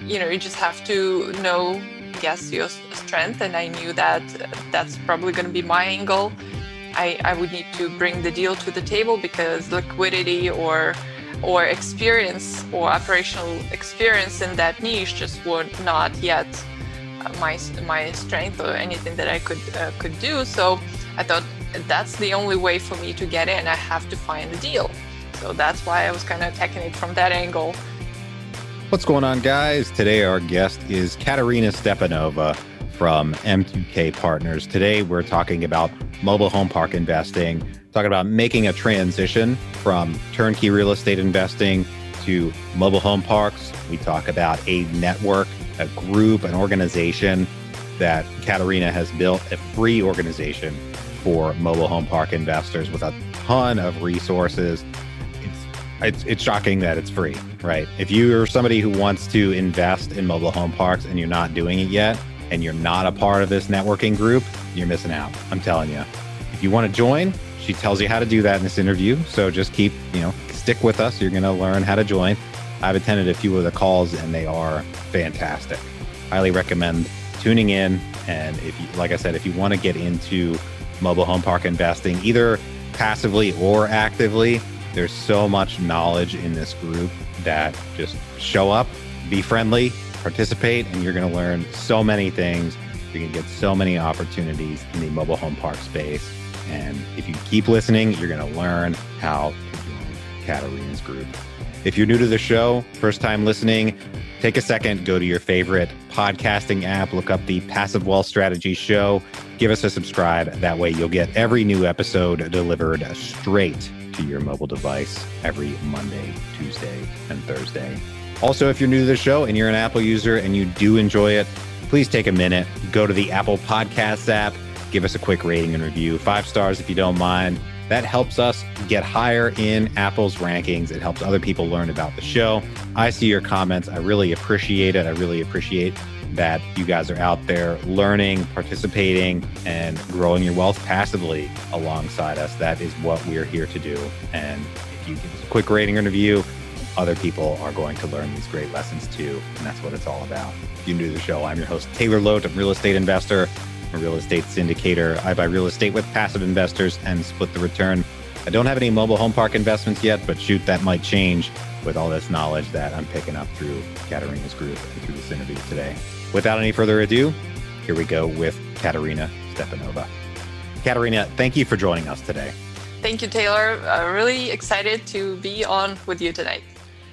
You know, you just have to know, guess your strength. And I knew that that's probably going to be my angle. I, I would need to bring the deal to the table because liquidity or or experience or operational experience in that niche just were not yet uh, my my strength or anything that I could uh, could do. So I thought that's the only way for me to get in. I have to find a deal. So that's why I was kind of attacking it from that angle. What's going on, guys? Today, our guest is Katerina Stepanova from M2K Partners. Today, we're talking about mobile home park investing, talking about making a transition from turnkey real estate investing to mobile home parks. We talk about a network, a group, an organization that Katerina has built, a free organization for mobile home park investors with a ton of resources. It's, it's, shocking that it's free, right? If you're somebody who wants to invest in mobile home parks and you're not doing it yet, and you're not a part of this networking group, you're missing out. I'm telling you. If you want to join, she tells you how to do that in this interview. So just keep, you know, stick with us. You're going to learn how to join. I've attended a few of the calls and they are fantastic. Highly recommend tuning in. And if you, like I said, if you want to get into mobile home park investing, either passively or actively, there's so much knowledge in this group that just show up, be friendly, participate, and you're going to learn so many things. You're going to get so many opportunities in the mobile home park space. And if you keep listening, you're going to learn how to join Katerina's group. If you're new to the show, first time listening, take a second, go to your favorite podcasting app, look up the Passive Wealth Strategy Show, give us a subscribe. That way, you'll get every new episode delivered straight to your mobile device every Monday, Tuesday, and Thursday. Also, if you're new to the show and you're an Apple user and you do enjoy it, please take a minute, go to the Apple Podcasts app, give us a quick rating and review. Five stars if you don't mind. That helps us get higher in Apple's rankings. It helps other people learn about the show. I see your comments. I really appreciate it. I really appreciate that you guys are out there learning, participating, and growing your wealth passively alongside us. That is what we're here to do. And if you give us a quick rating and review, other people are going to learn these great lessons too. And that's what it's all about. If you're new to the show, I'm your host, Taylor Loht. I'm a real estate investor, a real estate syndicator. I buy real estate with passive investors and split the return. I don't have any mobile home park investments yet, but shoot, that might change with all this knowledge that I'm picking up through Katerina's group and through this interview today. Without any further ado, here we go with Katerina Stepanova. Katerina, thank you for joining us today. Thank you, Taylor. Uh, really excited to be on with you tonight.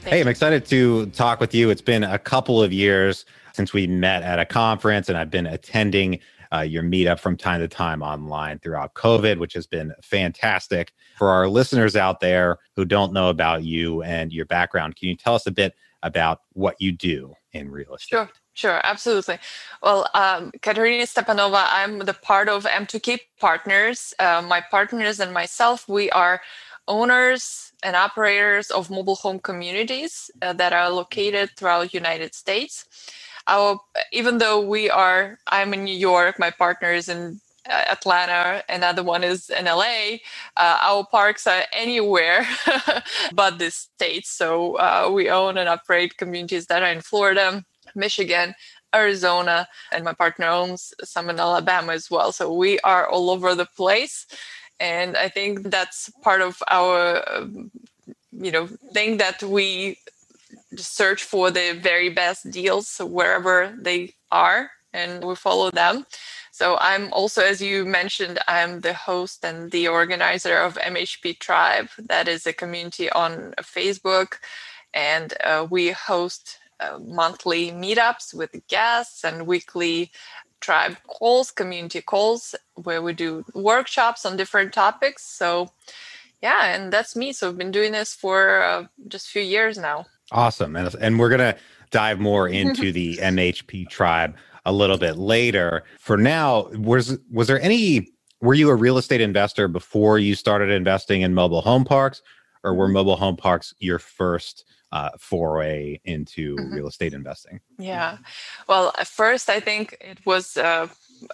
Thank hey, you. I'm excited to talk with you. It's been a couple of years since we met at a conference, and I've been attending uh, your meetup from time to time online throughout COVID, which has been fantastic. For our listeners out there who don't know about you and your background, can you tell us a bit about what you do in real estate? Sure. Sure, absolutely. Well, um, Katerina Stepanova, I'm the part of M2K Partners. Uh, my partners and myself, we are owners and operators of mobile home communities uh, that are located throughout United States. Our, even though we are, I'm in New York, my partner is in Atlanta, another one is in LA. Uh, our parks are anywhere but the states. So uh, we own and operate communities that are in Florida, Michigan, Arizona, and my partner owns some in Alabama as well. So we are all over the place and i think that's part of our um, you know thing that we search for the very best deals wherever they are and we follow them so i'm also as you mentioned i'm the host and the organizer of mhp tribe that is a community on facebook and uh, we host uh, monthly meetups with guests and weekly tribe calls, community calls, where we do workshops on different topics. So, yeah, and that's me. So I've been doing this for uh, just a few years now. Awesome, and and we're gonna dive more into the MHP tribe a little bit later. For now, was was there any? Were you a real estate investor before you started investing in mobile home parks, or were mm-hmm. mobile home parks your first uh, foray into mm-hmm. real estate investing? Yeah. Well, at first, I think it was uh,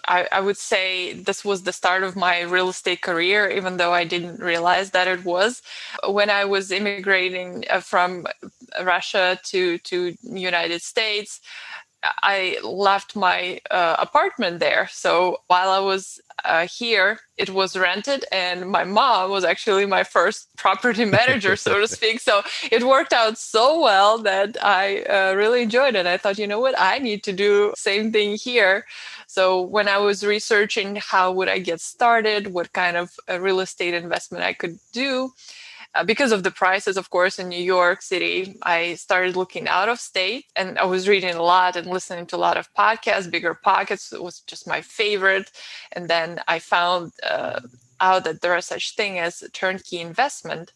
I, I, would say this was the start of my real estate career, even though I didn't realize that it was. When I was immigrating uh, from Russia to to United States, I left my uh, apartment there. So while I was uh, here, it was rented, and my mom was actually my first property manager, so to speak. So it worked out so well that I uh, really enjoyed it. I thought, you know what, I need to do same thing here. So when I was researching how would I get started, what kind of real estate investment I could do, uh, because of the prices, of course, in New York City, I started looking out of state and I was reading a lot and listening to a lot of podcasts. Bigger Pockets was just my favorite. And then I found uh, out that there is such thing as turnkey investment.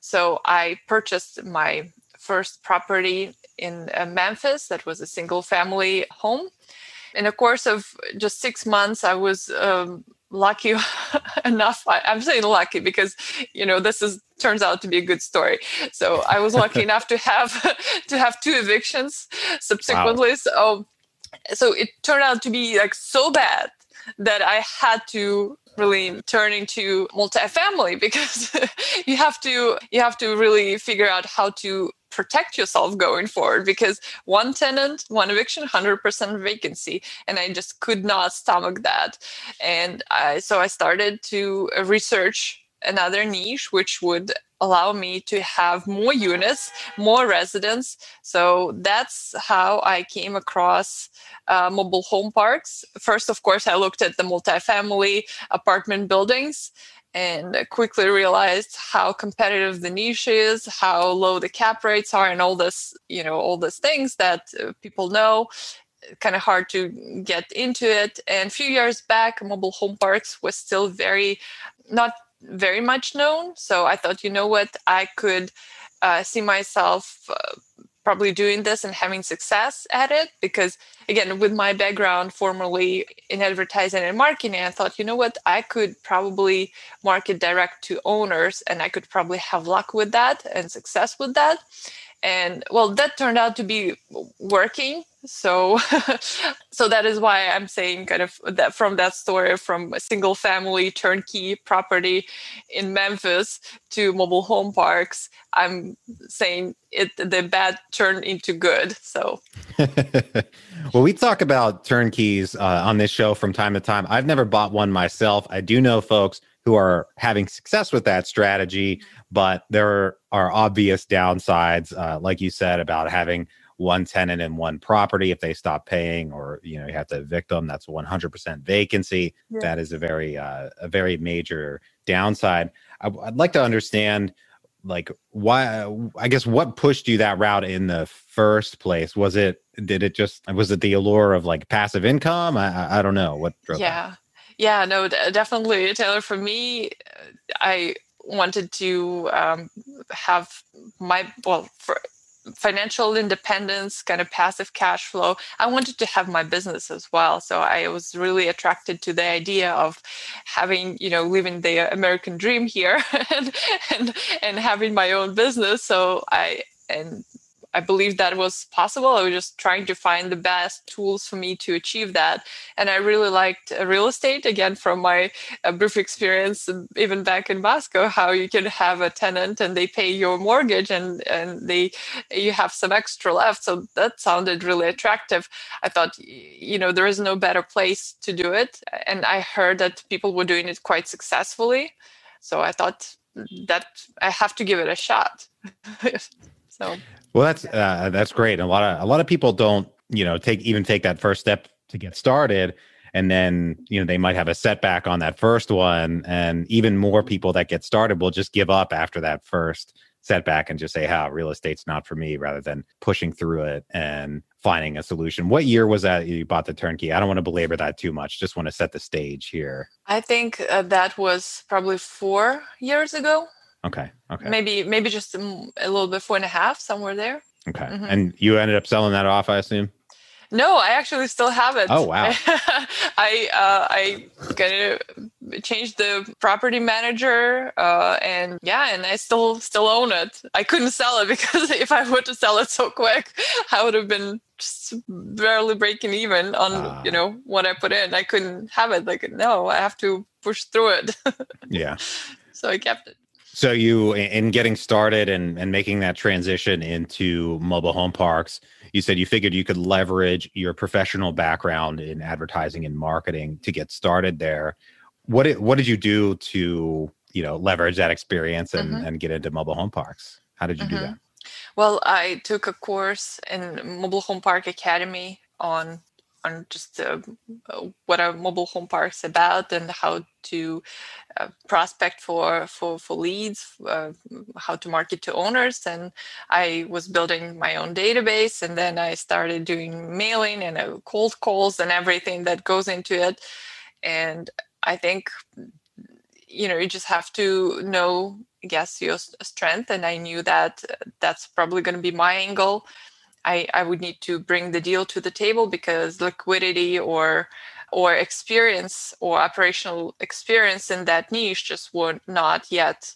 So I purchased my first property in uh, Memphis that was a single family home. In the course of just six months, I was um, lucky enough. I, am saying lucky because you know this is turns out to be a good story. So i was lucky enough to have to have two evictions subsequently. Wow. so so it turned out to be like so bad that i had to really turn into multifamily because you have to you have to really figure out how to protect yourself going forward because one tenant, one eviction, 100% vacancy. And I just could not stomach that. And I, so I started to research another niche which would allow me to have more units, more residents. So that's how I came across uh, mobile home parks. First, of course, I looked at the multifamily apartment buildings and quickly realized how competitive the niche is, how low the cap rates are, and all this, you know, all these things that uh, people know. Kind of hard to get into it. And a few years back, mobile home parks was still very, not very much known. So I thought, you know what, I could uh, see myself uh, probably doing this and having success at it because again with my background formerly in advertising and marketing i thought you know what? I could probably market direct to owners and i could probably have luck with that and success with that and well that turned out to be working. So so that is why i'm saying kind of that from that story from single family turnkey property in memphis to mobile home parks i'm saying it the bad turned into good so. Well we talk about turnkeys uh, on this show from time to time. I've never bought one myself. I do know folks who are having success with that strategy but there are obvious downsides uh, like you said about having one tenant in one property if they stop paying or you know you have to evict them that's 100% vacancy. Yeah. that is a very uh, a very major downside. I, i'd like to understand like why i guess what pushed you that route in the first place? Was it did it just was it the allure of like passive income? I i don't know what yeah that? yeah. No definitely taylor. For me i wanted to um, have my well financial independence, kind of passive cash flow. I wanted to have my business as well. So I was really attracted to the idea of having, you know, living the American dream here and, and, and having my own business. So I, and I believe that was possible. I was just trying to find the best tools for me to achieve that. And I really liked uh, real estate again from my uh, brief experience, um, even back in Moscow, how you can have a tenant and they pay your mortgage and, and they you have some extra left. So that sounded really attractive. I thought, you know, there is no better place to do it. And I heard that people were doing it quite successfully. So I thought that I have to give it a shot. so well, that's uh, that's great. a lot of a lot of people don't, you know, take even take that first step to get started, and then you know they might have a setback on that first one, and even more people that get started will just give up after that first setback and just say, "How real estate's not for me," rather than pushing through it and finding a solution. What year was that you bought the turnkey? I don't want to belabor that too much. Just want to set the stage here. I think uh, that was probably four years ago. Okay. Okay. Maybe maybe just a, little bit four and a half somewhere there. Okay. Mm-hmm. And you ended up selling that off, I assume. No, I actually still have it. Oh wow! I uh, I kind of changed the property manager, uh, and yeah, and I still still own it. I couldn't sell it because if I were to sell it so quick, I would have been just barely breaking even on uh, you know what I put in. I couldn't have it. Like no, I have to push through it. yeah. So I kept it. So you in getting started and and making that transition into mobile home parks, you said you figured you could leverage your professional background in advertising and marketing to get started there. What did what did you do to you know leverage that experience and mm-hmm. and get into mobile home parks? How did you mm-hmm. do that? Well, I took a course in Mobile Home Park Academy on on just uh, what a mobile home park is about and how to uh, prospect for for for leads, uh, how to market to owners. And I was building my own database, and then I started doing mailing and uh, cold calls and everything that goes into it. And I think you know you just have to know guess your strength and i knew that uh, that's probably going to be my angle I, I would need to bring the deal to the table because liquidity or or experience or operational experience in that niche just were not yet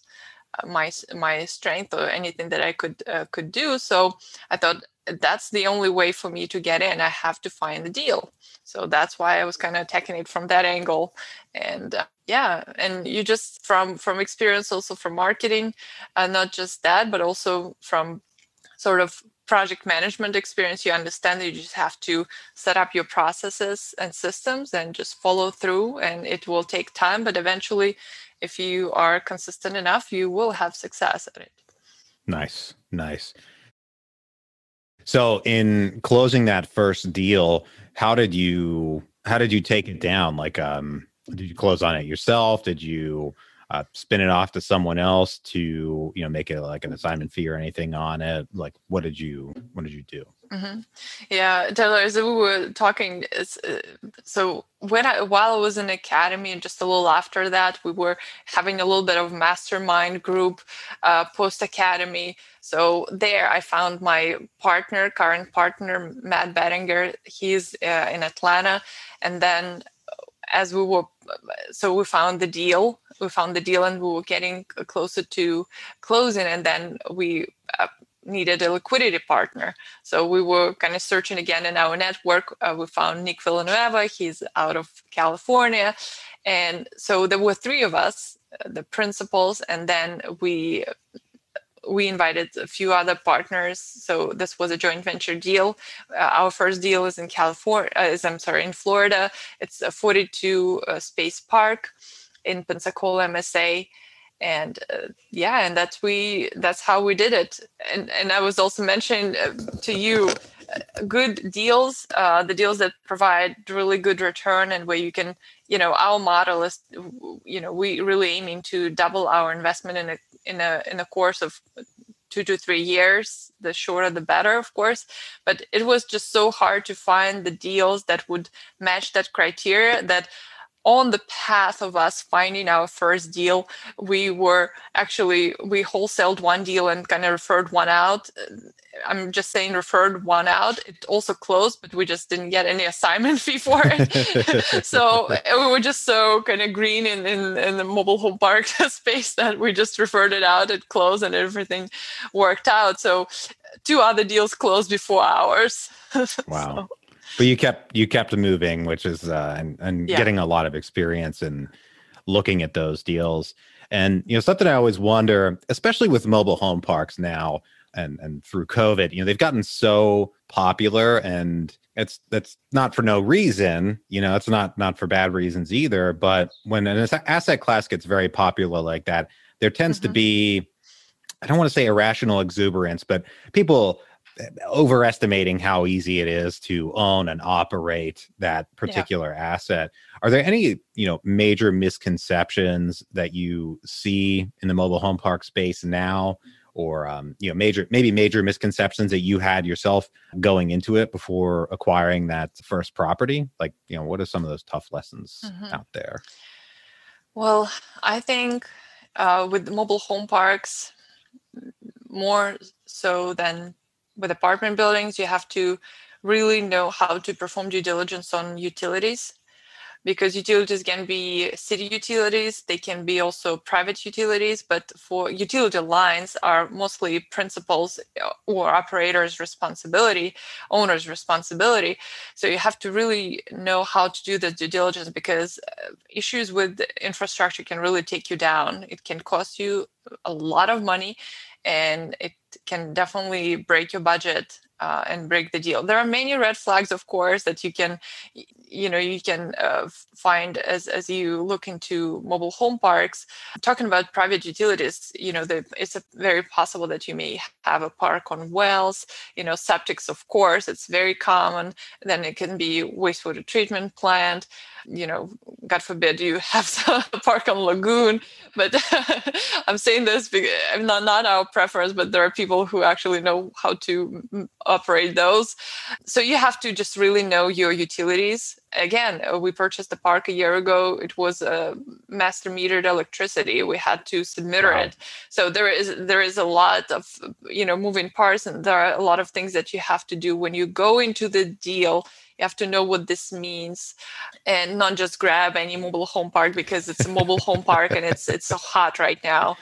uh, my my strength or anything that I could uh, could do. So I thought that's the only way for me to get in. I have to find the deal. So that's why I was kind of attacking it from that angle. And uh, yeah, and you just from from experience, also from marketing, uh, not just that, but also from sort of project management experience, you understand that you just have to set up your processes and systems and just follow through. And it will take time, but eventually, if you are consistent enough, you will have success at it. Nice, nice. So, in closing that first deal, how did you how did you take it down? Like, um, did you close on it yourself? Did you uh, spin it off to someone else to you know make it like an assignment fee or anything on it? Like what did you what did you do? Mm-hmm. yeah taylor as we were talking uh, so when I, while i was in academy and just a little after that we were having a little bit of mastermind group uh, post academy so there i found my partner current partner matt bettinger. He's uh, in atlanta. And then as we were so we found the deal we found the deal and we were getting closer to closing and then we uh, needed a liquidity partner. So we were kind of searching again in our network uh, we found nick villanueva he's out of california. And so there were three of us uh, the principals and then we we invited a few other partners. So this was a joint venture deal. Uh, our first deal is in California. Uh, is I'm sorry, in Florida. It's a 42 uh, space park in Pensacola, MSA, and uh, yeah, and that's we. That's how we did it. And and I was also mentioning uh, to you. Uh, good deals, the deals that provide really good return and where you can, you know, our model is, you know, we really aiming to double our investment in a in a in a course of two to three years. The shorter the better of course. But it was just so hard to find the deals that would match that criteria that on the path of us finding our first deal we were actually we wholesaled one deal and kind of referred one out. I'm just saying referred one out. It also closed but we just didn't get any assignment fee for it. So uh, we were just so kind of green in, in, in the mobile home park space that we just referred it out. It closed and everything worked out. So two other deals closed before ours. Wow. so but you kept you kept moving, which is uh, and and yeah. getting a lot of experience and looking at those deals. And you know something I always wonder, especially with mobile home parks now and and through COVID, you know they've gotten so popular, and it's that's not for no reason. You know, it's not not for bad reasons either. But when an asset class gets very popular like that, there tends mm-hmm. to be I don't want to say irrational exuberance, but people overestimating how easy it is to own and operate that particular yeah. asset. Are there any, you know, major misconceptions that you see in the mobile home park space now or um, you know, major maybe major misconceptions that you had yourself going into it before acquiring that first property? Like, you know, what are some of those tough lessons mm-hmm. out there? Well, I think uh, with mobile home parks more so than with apartment buildings, you have to really know how to perform due diligence on utilities. because utilities can be city utilities, they can be also private utilities, but for utility lines are mostly principals uh, or operators' responsibility, owners' responsibility. So you have to really know how to do the due diligence because uh, issues with infrastructure can really take you down. It can cost you a lot of money and it can definitely break your budget uh, and break the deal. There are many red flags, of course, that you can, you know, you can uh, find as as you look into mobile home parks. Talking about private utilities, you know, the, it's very possible that you may have a park on wells, you know, septics, of course, it's very common. Then it can be wastewater treatment plant you know, God forbid you have a park on lagoon. But I'm saying this because not not our preference, but there are people who actually know how to operate those. So you have to just really know your utilities. Again, uh, we purchased the park a year ago. It was a master metered electricity. We had to submit wow. it. So there is there is a lot of you know moving parts, and there are a lot of things that you have to do when you go into the deal you have to know what this means and not just grab any mobile home park because it's a mobile home park and it's it's so hot right now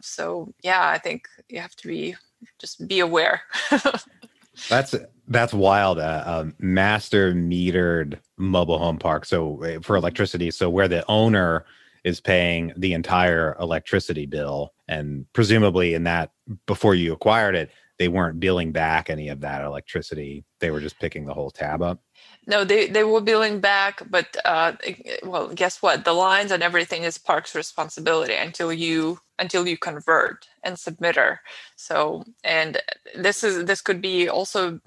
so yeah i think you have to be just be aware that's that's wild uh, master metered mobile home park so uh, for electricity so where the owner is paying the entire electricity bill and presumably in that before you acquired it they weren't billing back any of that electricity. They were just picking the whole tab up. No, they, they were billing back, but uh, well, guess what? The lines and everything is Park's responsibility until you until you convert and submeter. So, and this is this could be also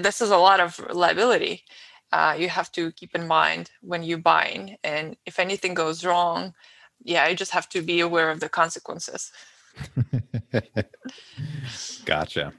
this is a lot of liability. Uh, you have to keep in mind when you're buying, and if anything goes wrong, yeah, you just have to be aware of the consequences. gotcha.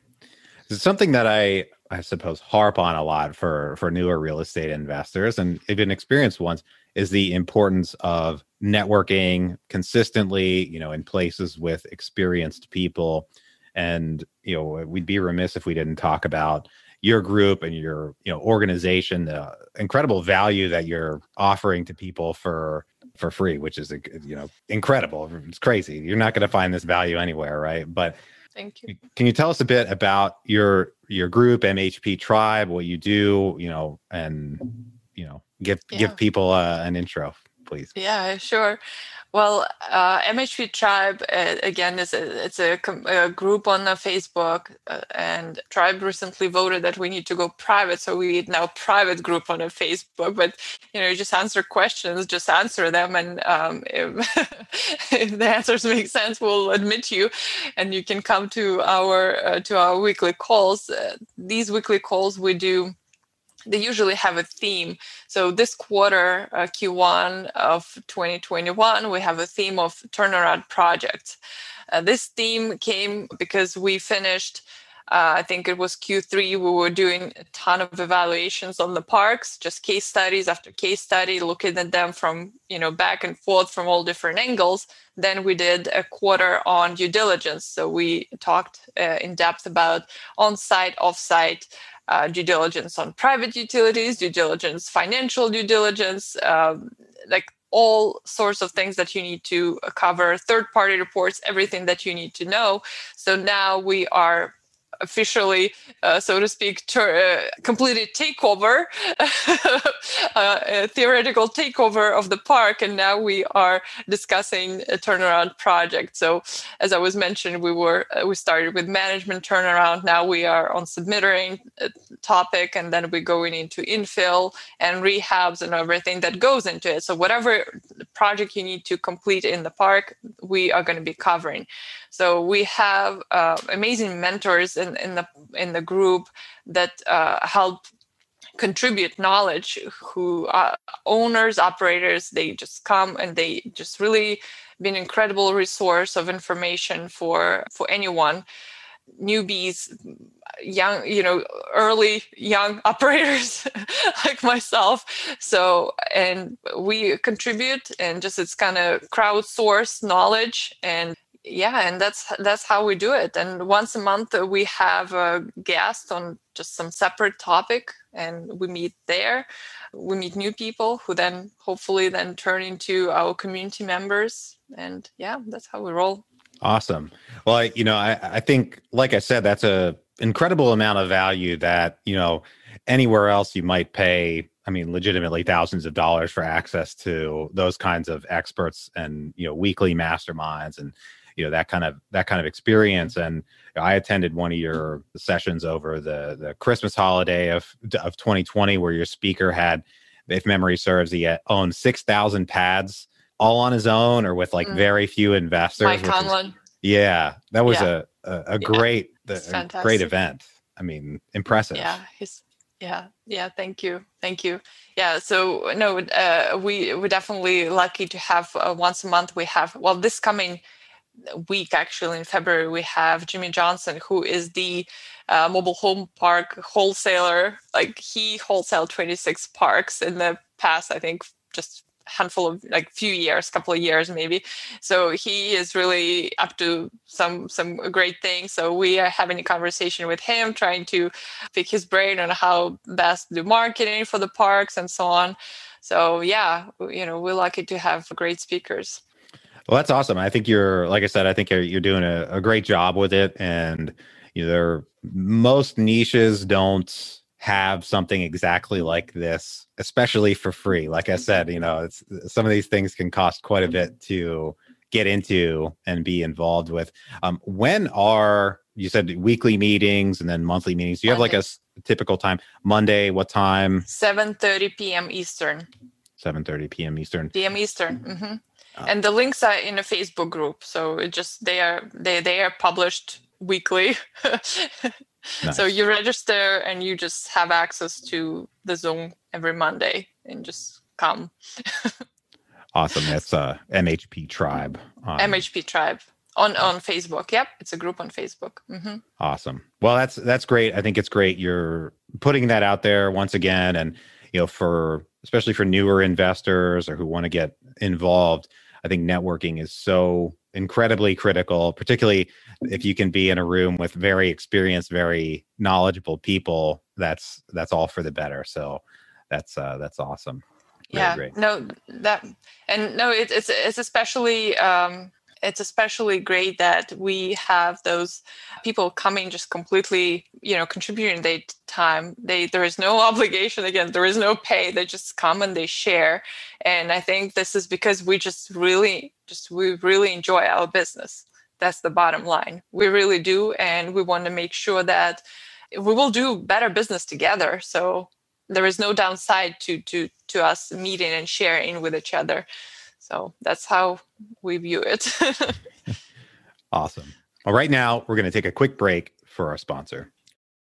It's something that I I suppose harp on a lot for for newer real estate investors and even experienced ones is the importance of networking consistently, you know, in places with experienced people. And you know, we'd be remiss if we didn't talk about your group and your you know organization, the incredible value that you're offering to people for for free, which is you know incredible. It's crazy. You're not going to find this value anywhere, right? But thank you. Can you tell us a bit about your your group, MHP Tribe, what you do, you know, and you know, give yeah. give people uh, an intro, please. Yeah, sure. Well, uh, MHP Tribe uh, again is a, it's a, a, group on Facebook, uh, and Tribe recently voted that we need to go private, so we now private group on a Facebook. But you know, you just answer questions, just answer them, and um, if, if, the answers make sense, we'll admit you, and you can come to our uh, to our weekly calls. Uh, these weekly calls we do they usually have a theme. So this quarter, uh, Q1 of 2021, we have a theme of turnaround projects. Uh, this theme came because we finished. Uh, I think it was Q3. We were doing a ton of evaluations on the parks, just case studies after case study, looking at them from you know back and forth from all different angles. Then we did a quarter on due diligence. So we talked uh, in depth about on-site, off-site, uh, due diligence on private utilities, due diligence, financial due diligence, um, like all sorts of things that you need to cover, third party reports, everything that you need to know. So now we are officially, uh, so to speak, ter- uh, completed takeover, uh, a theoretical takeover of the park, and now we are discussing a turnaround project. So, as I was mentioned, we were uh, we started with management turnaround. Now we are on submitting topic, and then we're going into infill and rehabs and everything that goes into it. So, whatever project you need to complete in the park, we are going to be covering. So we have uh, amazing mentors in, in the in the group that uh, help contribute knowledge who are owners operators they just come and they just really be an incredible resource of information for for anyone. Newbies young you know early young operators like myself. So and we contribute and just it's kind of crowdsourced knowledge and yeah and that's that's how we do it. And once a month uh, we have a guest on just some separate topic and we meet there. We meet new people who then hopefully then turn into our community members. And yeah that's how we roll. Awesome. Well I, you know I, I think like i said that's a incredible amount of value that you know anywhere else you might pay I mean, legitimately thousands of dollars for access to those kinds of experts and you know weekly masterminds and you know that kind of that kind of experience. And I attended one of your sessions over the the Christmas holiday of of 2020, where your speaker had, if memory serves, he owned six thousand pads all on his own or with like mm. very few investors. Mike Conlon. Yeah, that was yeah. a a, a great a great event. I mean, impressive. Yeah, he's yeah, yeah. Thank you, thank you. Yeah. So no, uh, we we're definitely lucky to have uh, once a month. We have well this coming week actually in February we have Jimmy Johnson who is the uh, mobile home park wholesaler. Like he wholesale 26 parks in the past. I think just handful of like few years couple of years maybe so he is really up to some some great things so we are having a conversation with him trying to pick his brain on how best do marketing for the parks and so on so yeah you know we're lucky to have great speakers well that's awesome i think you're like i said i think you're, you're doing a, a great job with it and you know there most niches don't have something exactly like this, especially for free. Like I said, you know, it's some of these things can cost quite a bit to get into and be involved with. Um, when are you said weekly meetings and then monthly meetings? Do you have like a typical time? Monday, what time? Seven thirty p.m. Eastern. Seven thirty p.m. Eastern. P.m. Eastern. Mm-hmm. And the links are in a Facebook group, so it just they are they they are published weekly. Nice. So you register and you just have access to the Zoom every Monday and just come. awesome. That's uh, MHP Tribe. On... MHP Tribe on on Facebook. Yep, it's a group on Facebook. Mm-hmm. Awesome. Well, that's that's great. I think it's great. You're putting that out there once again, and you know, for especially for newer investors or who want to get involved, I think networking is so incredibly critical, particularly if you can be in a room with very experienced, very knowledgeable people. That's that's all for the better. So that's uh, that's awesome. Really yeah. Great. No, that and no, it, it's it's especially um, it's especially great that we have those people coming just completely you know contributing their time. They there is no obligation again there is no pay they just come and they share. And i think this is because we just really just we really enjoy our business. That's the bottom line. We really do and we want to make sure that we will do better business together. So there is no downside to to to us meeting and sharing with each other so that's how we view it. awesome. Well, right now, we're going to take a quick break for our sponsor.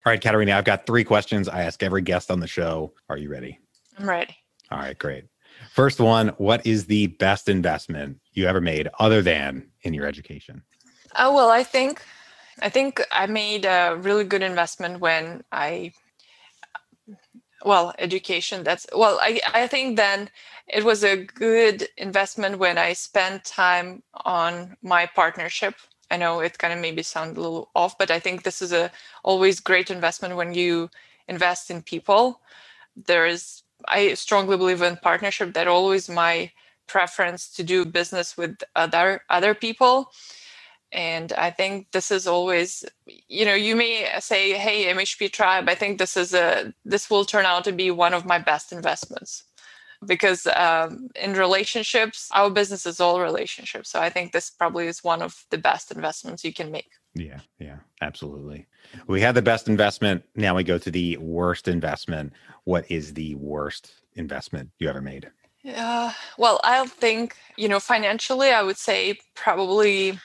All right, Katerina, I've got three questions I ask every guest on the show. Are you ready? I'm ready. All right, great. First one What is the best investment you ever made other than in your education? Oh, well, I think. I think I made a really good investment when I well education that's well i i think then it was a good investment when i spent time on my partnership. I know it kind of maybe sound a little off but i think this is a always great investment when you invest in people. There is i strongly believe in partnership that always my preference to do business with other other people and i think this is always you know you may say hey mhp tribe i think this is a this will turn out to be one of my best investments. Because um, in relationships our business is all relationships so i think this probably is one of the best investments you can make. Yeah yeah absolutely. We had the best investment now we go to the worst investment. What is the worst investment you ever made? Uh, well i think you know financially i would say probably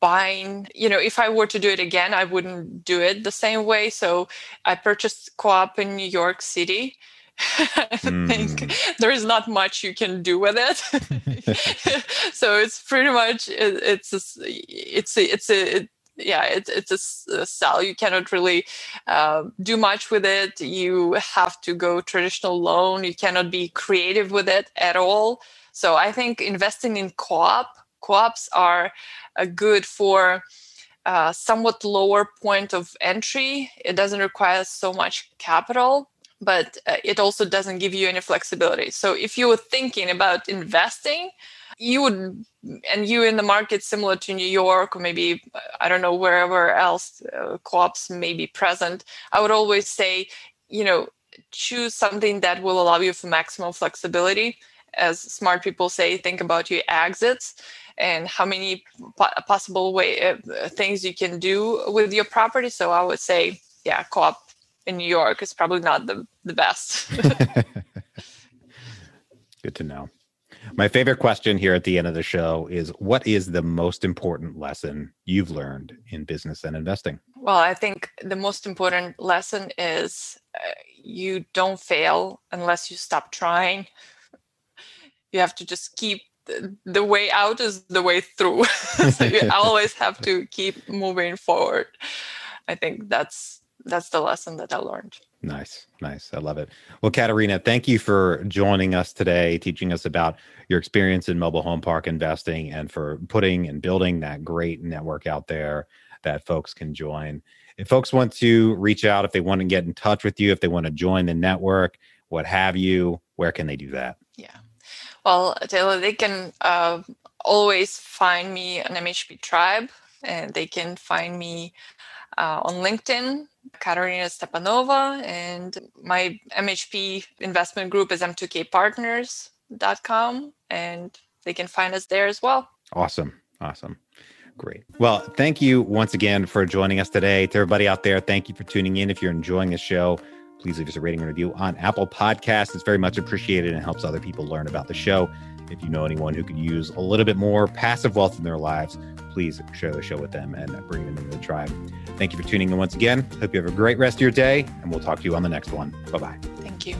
buying you know if i were to do it again i wouldn't do it the same way. So i purchased co-op in new york city. I mm. think there is not much you can do with it. So it's pretty much it, it's a, it's a, it's a it, yeah it, it's a, a cell you cannot really uh, do much with it. You have to go traditional loan. You cannot be creative with it at all. So i think investing in co-op co-ops are uh, good for uh, somewhat lower point of entry. It doesn't require so much capital, but uh, it also doesn't give you any flexibility. So if you were thinking about investing, you would, and you in the market similar to New York or maybe I don't know wherever else uh, co-ops may be present, I would always say, you know, choose something that will allow you for maximum flexibility. As smart people say, think about your exits and how many po- possible way uh, things you can do with your property. So I would say, yeah, co-op in New York is probably not the the best. Good to know. My favorite question here at the end of the show is what is the most important lesson you've learned in business and investing? Well, I think the most important lesson is uh, you don't fail unless you stop trying. You have to just keep the way out is the way through. so you always have to keep moving forward. I think that's that's the lesson that I learned. Nice, nice. I love it. Well, Katerina, thank you for joining us today, teaching us about your experience in mobile home park investing and for putting and building that great network out there that folks can join. If folks want to reach out, if they want to get in touch with you, if they want to join the network, what have you, where can they do that? Yeah. Well, Taylor, they can uh, always find me on MHP Tribe and they can find me uh, on LinkedIn, Katerina Stepanova, and my MHP investment group is m2kpartners.com, and they can find us there as well. Awesome. Awesome. Great. Well, thank you once again for joining us today. To everybody out there, thank you for tuning in. If you're enjoying the show, please leave us a rating and review on Apple Podcasts. It's very much appreciated and helps other people learn about the show. If you know anyone who could use a little bit more passive wealth in their lives, please share the show with them and bring them into the tribe. Thank you for tuning in once again. Hope you have a great rest of your day, and we'll talk to you on the next one. Bye bye. Thank you.